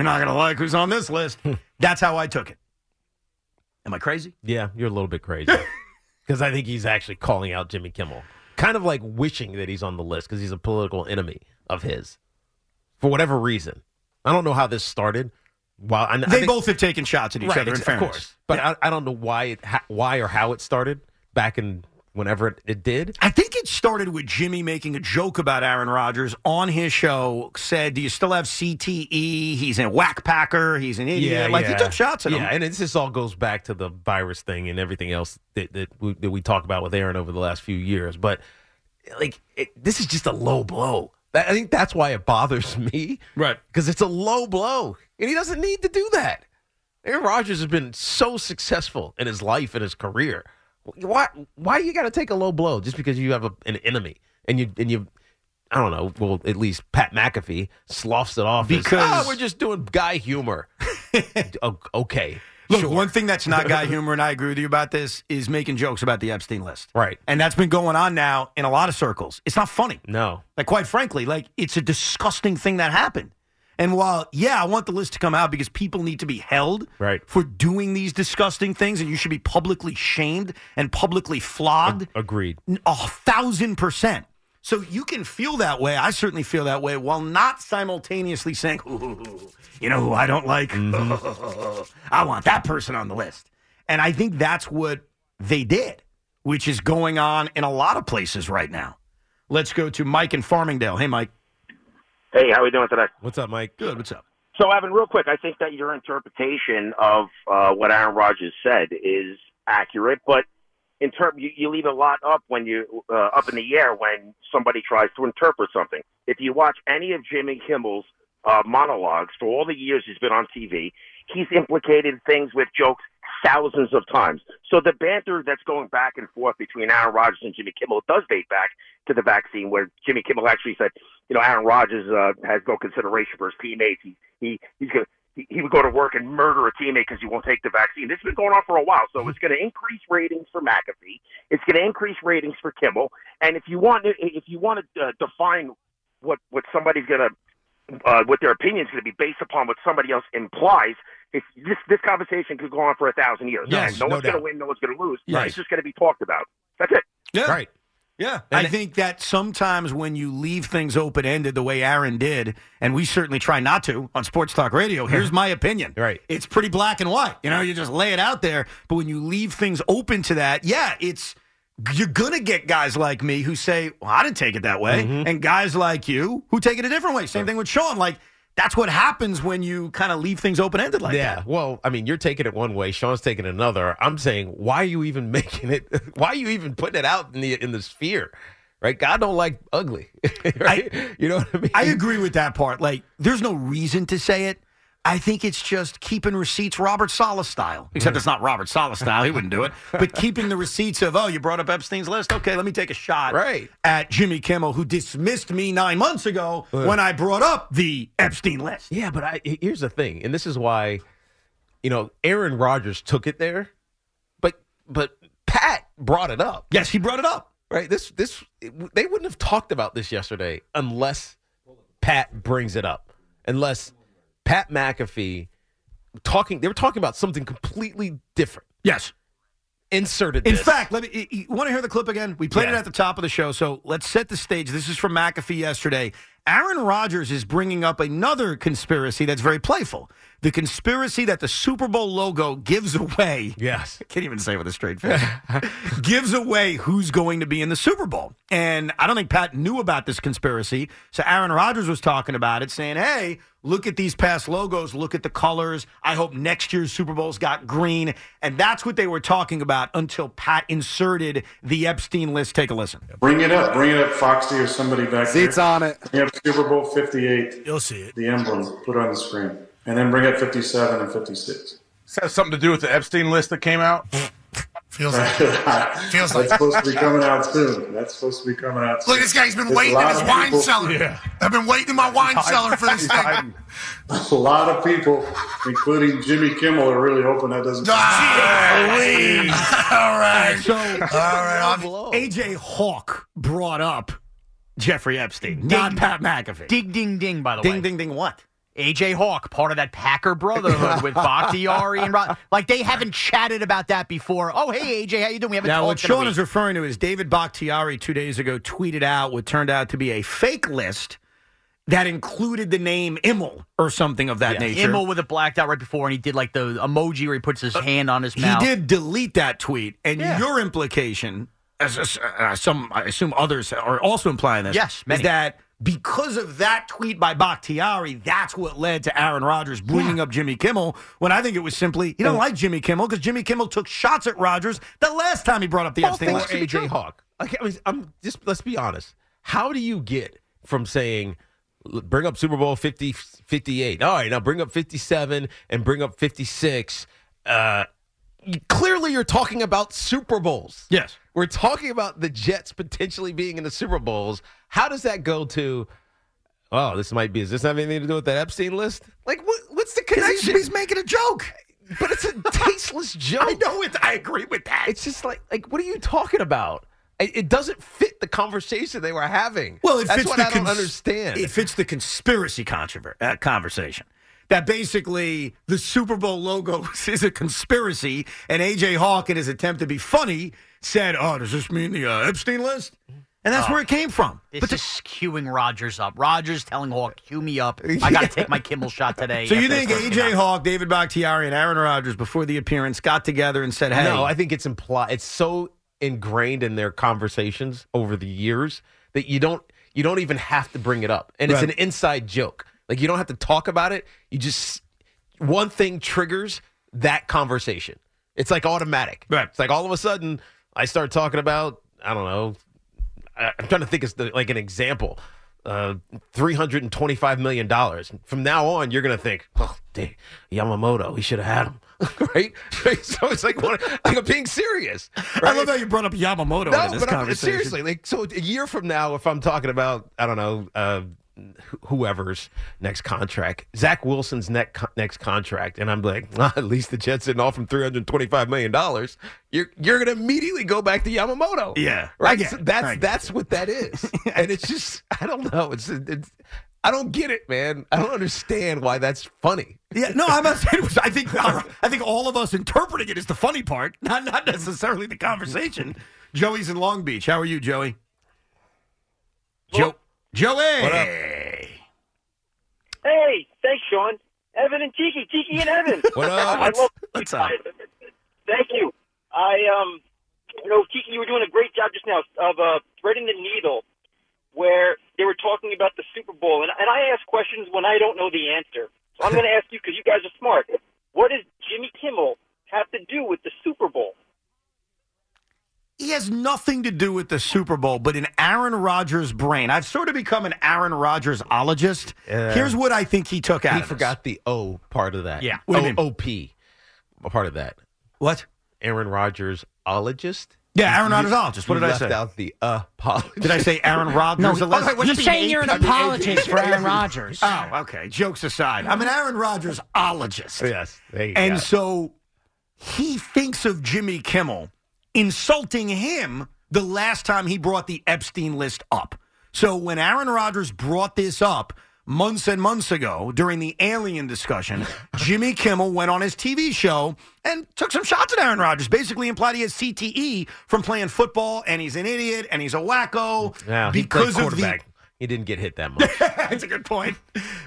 not going to like who's on this list. That's how I took it. Am I crazy? Yeah, you're a little bit crazy. Because I think he's actually calling out Jimmy Kimmel. Kind of like wishing that he's on the list because he's a political enemy of his. For whatever reason. I don't know how this started. Well, I, I They think- both have taken shots at each Right, other, in ex- of fairness. course. But I, I don't know why it ha- why or how it started back in whenever it, it did. I think it started with Jimmy making a joke about Aaron Rodgers on his show. Said, "Do you still have CTE? He's a whack packer. He's an idiot." like he took shots at yeah, him. Yeah, and it's, this all goes back to the virus thing and everything else that that we, that we talk about with Aaron over the last few years. But like, it, this is just a low blow. I think that's why it bothers me, right? Because it's a low blow, and he doesn't need to do that. Aaron Rodgers has been so successful in his life and his career. Why? Why you got to take a low blow just because you have a, an enemy and you and you? I don't know. Well, at least Pat McAfee sloughs it off as, Because- "Ah, we're just doing guy humor. Okay, Look, sure. one thing that's not guy humor, and I agree with you about this, is making jokes about the Epstein list. Right. And that's been going on now in a lot of circles. It's not funny. No. Like, quite frankly, like, it's a disgusting thing that happened. And while, yeah, I want the list to come out because people need to be held right. for doing these disgusting things, and you should be publicly shamed and publicly flogged. Agreed. A thousand percent. So you can feel that way. I certainly feel that way while not simultaneously saying, you know who I don't like? Mm-hmm. I want that person on the list. And I think that's what they did, which is going on in a lot of places right now. Let's go to Mike in Farmingdale. Hey, Mike. Hey, how we doing today? What's up, Mike? Good. What's up? So, Evan, real quick, I think that your interpretation of uh, what Aaron Rodgers said is accurate, but inter- you, you leave a lot up when you uh, up in the air when somebody tries to interpret something. If you watch any of Jimmy Kimmel's uh, monologues for all the years he's been on TV, he's implicated things with jokes thousands of times. So the banter that's going back and forth between Aaron Rodgers and Jimmy Kimmel does date back to the vaccine, where Jimmy Kimmel actually said, you know, Aaron Rodgers uh, has no consideration for his teammates. He he he's gonna. He would go to work and murder a teammate because he won't take the vaccine. This has been going on for a while, so it's going to increase ratings for McAfee. It's going to increase ratings for Kimmel. And if you want, if you want to uh, define what what somebody's going to uh, what their opinion is going to be based upon what somebody else implies. If this this conversation could go on for a thousand years, Yes, and no, no one's going to win, no one's going to lose. Yes. It's just going to be talked about. That's it. Yeah. Right. Yeah. I think that sometimes when you leave things open ended the way Aaron did, and we certainly try not to on Sports Talk Radio, here's my opinion. Right. It's pretty black and white. You know, you just lay it out there. But when you leave things open to that, yeah, it's you're gonna get guys like me who say, Well, I didn't take it that way, Mm-hmm. and guys like you who take it a different way. Same thing with Sean. Like that's what happens when you kind of leave things open ended like yeah. that. Well, I mean, you're taking it one way. Sean's taking it another. I'm saying, why are you even making it? Why are you even putting it out in the in the sphere? Right? God don't like ugly. right? you know what I mean? I agree with that part. Like, there's no reason to say it. I think it's just keeping receipts Robert Saleh style. Except it's not Robert Saleh style. He wouldn't do it. But keeping the receipts of, oh, you brought up Epstein's list? Okay, let me take a shot Right. at Jimmy Kimmel, who dismissed me nine months ago when I brought up the Epstein list. Yeah, but I, here's the thing, and this is why, you know, Aaron Rodgers took it there, but but Pat brought it up. Yes, he brought it up. Right. This this they wouldn't have talked about this yesterday unless Pat brings it up. Unless Pat McAfee talking, they were talking about something completely different. Yes. Inserted. In fact, let me. You, want to hear the clip again? We played it at the top of the show, so let's set the stage. This is from McAfee yesterday. Aaron Rodgers is bringing up another conspiracy that's very playful. The conspiracy that the Super Bowl logo gives away. Yes. I can't even say it with a straight face. gives away who's going to be in the Super Bowl. And I don't think Pat knew about this conspiracy. So Aaron Rodgers was talking about it, saying, hey, look at these past logos, look at the colors. I hope next year's Super Bowl's got green. And that's what they were talking about until Pat inserted the Epstein list. Take a listen. Bring it up. Bring it up, Foxy or somebody back Seats there. on it. Bring up Super Bowl 58. You'll see it. The emblem. Put it on the screen. And then bring up 57 and 56. This has something to do with the Epstein list that came out. Feels like feels That's supposed to be coming out soon. That's supposed to be coming out soon. Look, this guy's been There's waiting in his wine people- cellar. Yeah. I've been waiting in my wine cellar for this thing. A lot of people, including Jimmy Kimmel, are really hoping that doesn't. Ah, all right. So, All right. I'm- AJ Hawk brought up Jeffrey Epstein, not Pat McAfee. Ding, ding, ding, by the way. ding, ding, ding, what? AJ Hawk, part of that Packer brotherhood with Bakhtiari and Rod. Like they haven't chatted about that before. Oh, hey AJ, how you doing? We haven't Now, what Sean is referring to is David Bakhtiari two days ago tweeted out what turned out to be a fake list that included the name Immel or something of that Yeah, nature. Immel with it blacked out right before, and he did like the emoji where he puts his hand on his mouth. he did delete that tweet, and Yeah. your implication, as as- uh, some I assume others are also implying this, Yes, is that because of that tweet by Bakhtiari, that's what led to Aaron Rodgers bringing up Jimmy Kimmel. When I think it was simply he don't like Jimmy Kimmel because Jimmy Kimmel took shots at Rodgers the last time he brought up the Both Epstein things list. could be AJ Hawk. Like, I mean, I'm just let's be honest. How do you get from saying bring up Super Bowl 50, 58? All right, now bring up 57 and bring up 56. Uh, you- clearly, you're talking about Super Bowls. Yes. We're talking about the Jets potentially being in the Super Bowls. How does that go to? Oh, this might be. Does this have anything to do with that Epstein list? Like, what, what's the connection? he's making a joke. But it's a tasteless joke. I know it. I agree with that. It's just like, like, what are you talking about? It, it doesn't fit the conversation they were having. Well, it that's fits what I don't cons- understand. It fits the conspiracy controver- uh, conversation. That basically the Super Bowl logo is a conspiracy, and AJ Hawk, in his attempt to be funny, said, "Oh, does this mean the uh, Epstein list?" And that's Oh. where it came from. This But the- is queuing Rodgers up. Rodgers telling Hawk, "Cue me up. I got to take my Kimmel shot today." so you think AJ out. Hawk, David Bakhtiari, and Aaron Rodgers before the appearance got together and said, "Hey, No, I think it's implied. It's so ingrained in their conversations over the years that you don't you don't even have to bring it up, and it's an inside joke. Like you don't have to talk about it. You just one thing triggers that conversation. It's like automatic. Right. It's like all of a sudden. I start talking about I don't know. I, I'm trying to think of like an example. Uh, three hundred and twenty-five million dollars. From now on, you're gonna think, oh, dang, Yamamoto, he should have had him, right? So it's like, like I'm being serious. I love how you brought up Yamamoto No, in this but I'm, conversation. seriously, like, so a year from now, if I'm talking about, I don't know, uh, whoever's next contract, Zach Wilson's next next contract, and I'm like, well, at least the Jets didn't offer him 325 million dollars. You're you're gonna immediately go back to Yamamoto. Yeah, right. So it. that's I get that's what that is, and it's just I don't know. It's it's. I don't get it, man. I don't understand why that's funny. Yeah, no, I'm not saying it was. I think I think all of us interpreting it is the funny part, not not necessarily the conversation. Joey's in Long Beach. How are you, Joey? Joe, Joey. What up? Hey, thanks, Sean. Evan and Tiki, Tiki and Evan. What up? I love What's up? Thank you. I um, you know, Tiki, you were doing a great job just now of uh, threading the needle, where they were talking about the Super Bowl, and and I ask questions when I don't know the answer. So I'm going to ask you because you guys are smart. What does Jimmy Kimmel have to do with the Super Bowl? He has nothing to do with the Super Bowl, but in Aaron Rodgers' brain, I've sort of become an Aaron Rodgers ologist. Yeah. Here's what I think he took out. He of this. forgot the O part of that. Yeah. What do you O- OP, part of that. What? Aaron Rodgers ologist. Yeah, Aaron Rodgers ologist. What you did I say? out the apologist. Did I say Aaron Rodgers? No, ologist? okay, what's He's the saying you're an I apologist for Aaron Rodgers. Oh, okay. Jokes aside, I'm an Aaron Rodgers ologist. Yes, there you And go. so he thinks of Jimmy Kimmel insulting him the last time he brought the Epstein list up. So when Aaron Rodgers brought this up months and months ago during the alien discussion, Jimmy Kimmel went on his TV show and took some shots at Aaron Rodgers, basically implied he has CTE from playing football and he's an idiot and he's a wacko Yeah, because of the. He didn't get hit that much. That's a good point.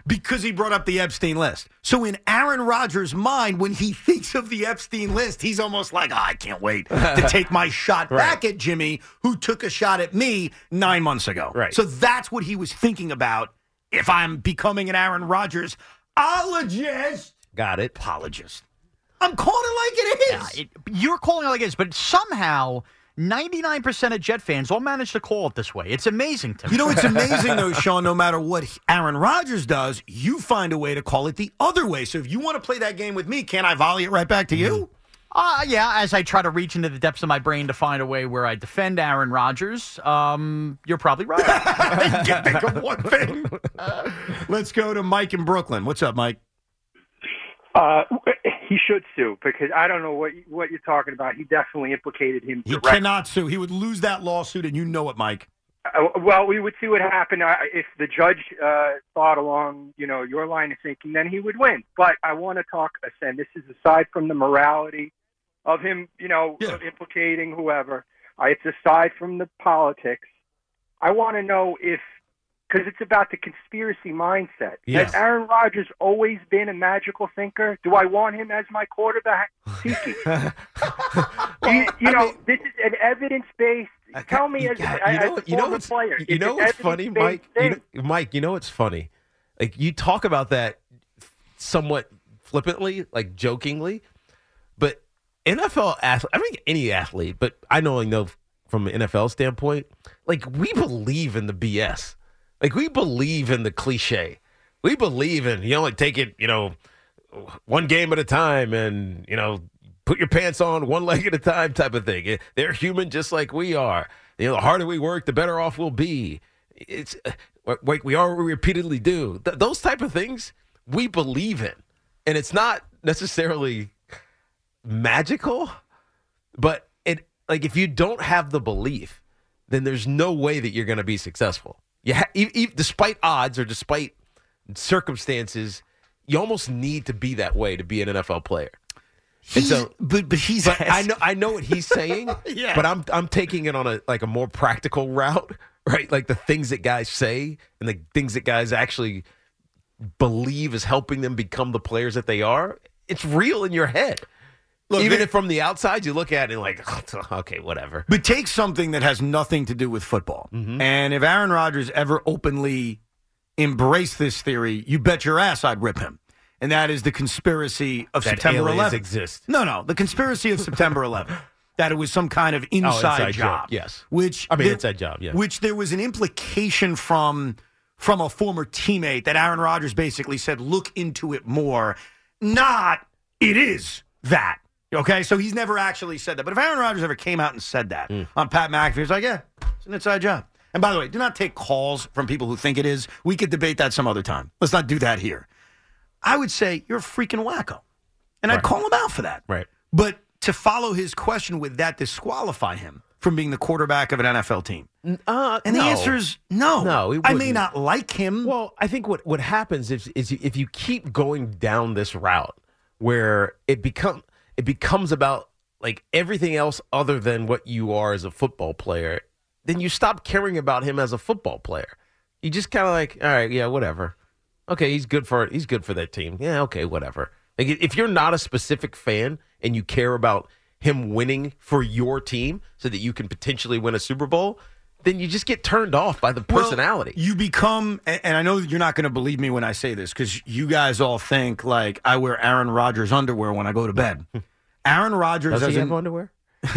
Because he brought up the Epstein list. So in Aaron Rodgers' mind, when he thinks of the Epstein list, he's almost like, "Ah, I can't wait to take my shot back at Jimmy, who took a shot at me nine months ago. Right. So that's what he was thinking about if I'm becoming an Aaron Rodgers ologist. Got it. Apologist. I'm calling it like it is. Yeah, it, you're calling it like it is, but somehow 99% of Jet fans all manage to call it this way. It's amazing to me. You know, it's amazing though, Sean. No matter what Aaron Rodgers does, you find a way to call it the other way. So if you want to play that game with me, can I volley it right back to you? Uh, yeah, as I try to reach into the depths of my brain to find a way where I defend Aaron Rodgers, um, you're probably right. I can think of one thing. Let's go to Mike in Brooklyn. What's up, Mike? Uh, he should sue because I don't know what what you're talking about. He definitely implicated him. He directly. cannot sue. He would lose that lawsuit, and you know it, Mike. Uh, well, we would see what happened uh, if the judge uh, thought along, you know, your line of thinking. Then he would win. But I want to talk, and this is aside from the morality of him, you know, implicating whoever. It's aside from the politics. I want to know if, because it's about the conspiracy mindset. Yes. Has Aaron Rodgers always been a magical thinker? Do I want him as my quarterback? Tiki. you, you know, this is an evidence-based. Tell me, as, you as know, a you know what's, player, you know what's funny, Mike? You know, Mike, you know what's funny? Like you talk about that somewhat flippantly, like jokingly, but NFL athlete, I mean any athlete, but I know I know from an NFL standpoint, like we believe in the BS, like we believe in the cliche, we believe in you know like take it you know one game at a time and you know put your pants on one leg at a time type of thing. They're human just like we are. You know, the harder we work, the better off we'll be. It's uh, like we already repeatedly do. Th- those type of things we believe in, and it's not necessarily magical, but it like if you don't have the belief, then there's no way that you're going to be successful. You ha- e- e- despite odds or despite circumstances, you almost need to be that way to be an NFL player. And so, but but he's but I know I know what he's saying. Yeah. But I'm I'm taking it on a like a more practical route, right? Like the things that guys say and the things that guys actually believe is helping them become the players that they are. It's real in your head. Look, Even they- if from the outside you look at it like, okay, whatever. But take something that has nothing to do with football. Mm-hmm. And if Aaron Rodgers ever openly embraced this theory, you bet your ass I'd rip him. And that is the conspiracy of That September aliens 11th. exist. No, no, the conspiracy of September 11th. that it was some kind of inside, Oh, inside job. yes. Which I mean, there- inside job, yeah. Which there was an implication from from a former teammate that Aaron Rodgers basically said, "Look into it more." Not it is that. Okay, so he's never actually said that. But if Aaron Rodgers ever came out and said that Hmm. on Pat McAfee, he's like, "Yeah, it's an inside job." And by the way, do not take calls from people who think it is. We could debate that some other time. Let's not do that here. I would say you're a freaking wacko. And I'd call him out for that. Right. But to follow his question with that disqualify him from being the quarterback of an NFL team. Uh, And the no. answer is no. No, I may wouldn't. like him. Well, I think what what happens is is if you keep going down this route where it become it becomes about like everything else other than what you are as a football player, then you stop caring about him as a football player. You just kind of like, all right, yeah, whatever. Okay, he's good for he's good for that team. Yeah, okay, whatever. Like if you're not a specific fan and you care about him winning for your team so that you can potentially win a Super Bowl, then you just get turned off by the personality. You become, and and I know you're not going to believe me when I say this because you guys all think like I wear Aaron Rodgers underwear when I go to bed. Aaron Rodgers Does he doesn't. have underwear?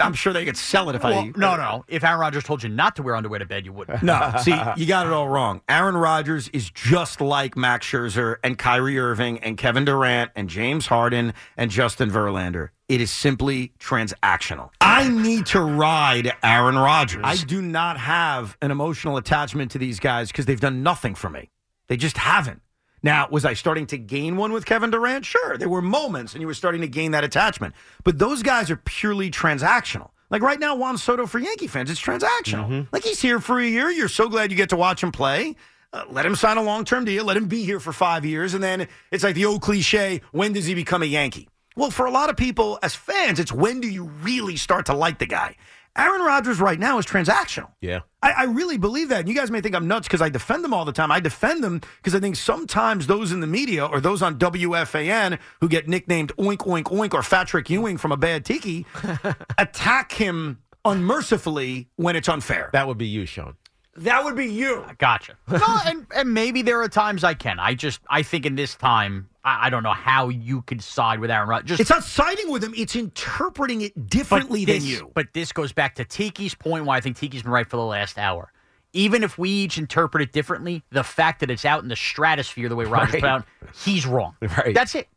I'm sure they could sell it if Well, I. no, no. If Aaron Rodgers told you not to wear underwear to bed, you wouldn't. No, see, you got it all wrong. Aaron Rodgers is just like Max Scherzer and Kyrie Irving and Kevin Durant and James Harden and Justin Verlander. It is simply transactional. I need to ride Aaron Rodgers. I do not have an emotional attachment to these guys because they've done nothing for me. They just haven't. Now, was I starting to gain one with Kevin Durant? Sure. There were moments and you were starting to gain that attachment. But those guys are purely transactional. Like right now, Juan Soto for Yankee fans, it's transactional. Like he's here for a year. You're so glad you get to watch him play. Uh, let him sign a long term deal. Let him be here for five years. And then it's like the old cliche when does he become a Yankee? Well, for a lot of people as fans, it's when do you really start to like the guy? Aaron Rodgers right now is transactional. Yeah. I, I really believe that. And you guys may think I'm nuts because I defend them all the time. I defend them because I think sometimes those in the media or those on WFAN who get nicknamed Oink Oink Oink or Fatrick Ewing from a bad tiki attack him unmercifully when it's unfair. That would be you, Sean. That would be you. Uh, gotcha. No, and, and maybe there are times I can. I just I think in this time I, I don't know how you could side with Aaron Rodgers. It's not siding with him, it's interpreting it differently But than you. But this goes back to Tiki's point why I think Tiki's been right for the last hour. Even if we each interpret it differently, the fact that it's out in the stratosphere the way Rodgers Right. put out, he's wrong. Right. That's it.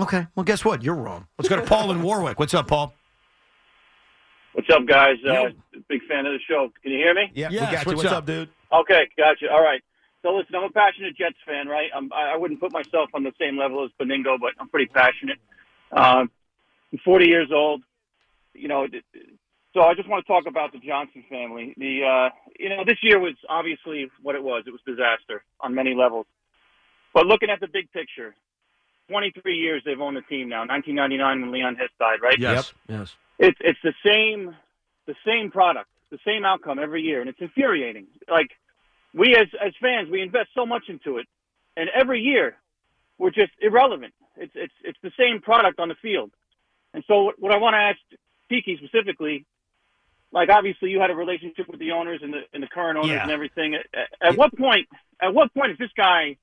Okay. Well, guess what? You're wrong. Let's go to Paul in Warwick. What's up, Paul? What's up, guys? Uh, big fan of the show. Can you hear me? Yeah, Yes, we got you. what's What's up? up, dude? Okay, gotcha. All right. So listen, I'm a passionate Jets fan, right? I'm, I I wouldn't put myself on the same level as Benigno, but I'm pretty passionate. Um, I'm 40 years old. You know, so I just want to talk about the Johnson family. The uh, you know, this year was obviously what it was. It was disaster on many levels. But looking at the big picture, 23 years they've owned the team now. 1999 when Leon Hess died, right? Yes. Yes. It's it's the same the same product, the same outcome every year, and it's infuriating. Like we as as fans, we invest so much into it, and every year we're just irrelevant. It's it's it's the same product on the field. And so what, what I want to ask Tiki specifically, like obviously you had a relationship with the owners and the and the current owners Yeah. and everything. At, at what point? At what point is this guy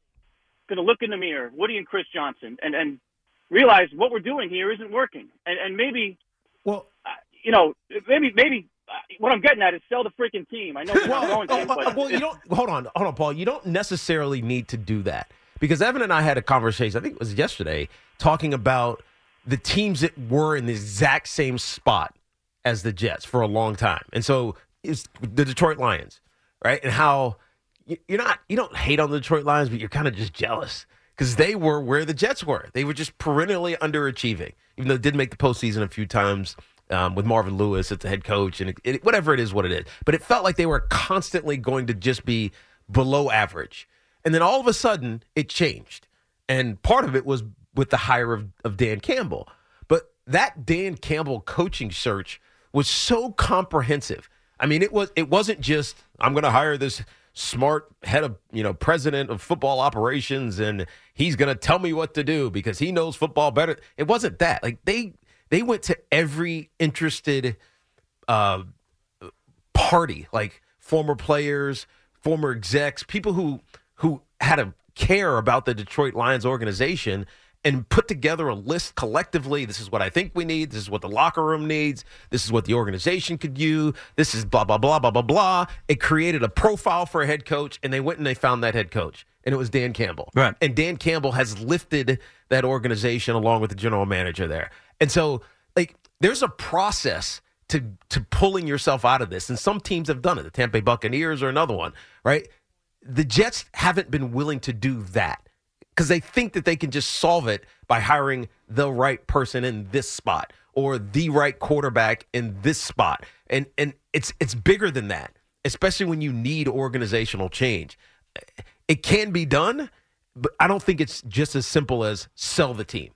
going to look in the mirror, Woody and Chris Johnson, and and realize what we're doing here isn't working, and and maybe well, you know, maybe maybe uh, what I'm getting at is sell the freaking team. I know going to, Oh, but well, you don't. Hold on, hold on, Paul. You don't necessarily need to do that because Evan and I had a conversation. I think it was yesterday, talking about the teams that were in the exact same spot as the Jets for a long time, and so it's the Detroit Lions, right? And how you're not you don't hate on the Detroit Lions, but you're kind of just jealous because they were where the Jets were. They were just perennially underachieving, even though they did make the postseason a few times um, with Marvin Lewis as the head coach and it, it- whatever it is, what it is. But it felt like they were constantly going to just be below average. And then all of a sudden, it changed. And part of it was with the hire of, of Dan Campbell. But that Dan Campbell coaching search was so comprehensive. I mean, it was it wasn't just I'm going to hire this smart head of you know president of football operations and he's going to tell me what to do because he knows football better. It wasn't that. Like they they went to every interested uh, party, like former players, former execs, people who who had a care about the Detroit Lions organization, and put together a list collectively. This is what I think we need. This is what the locker room needs. This is what the organization could use. This is blah, blah, blah, blah, blah, blah. It created a profile for a head coach, and they went and they found that head coach, and it was Dan Campbell. Right. And Dan Campbell has lifted that organization along with the general manager there. And so, like, there's a process to to pulling yourself out of this, and some teams have done it. The Tampa Bay Buccaneers are another one, right? The Jets haven't been willing to do that because they think that they can just solve it by hiring the right person in this spot or the right quarterback in this spot. And and it's it's bigger than that, especially when you need organizational change. It can be done, but I don't think it's just as simple as sell the team.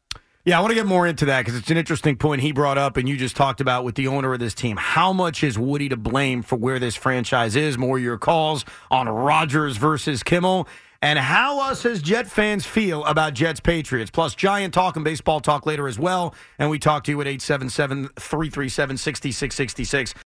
Yeah, I want to get more into that because it's an interesting point he brought up and you just talked about with the owner of this team. How much is Woody to blame for where this franchise is? More your calls on Rodgers versus Kimmel. And how us as Jet fans feel about Jets Patriots. Plus, Giant Talk and Baseball Talk later as well. And we talk to you at 877 337 6666.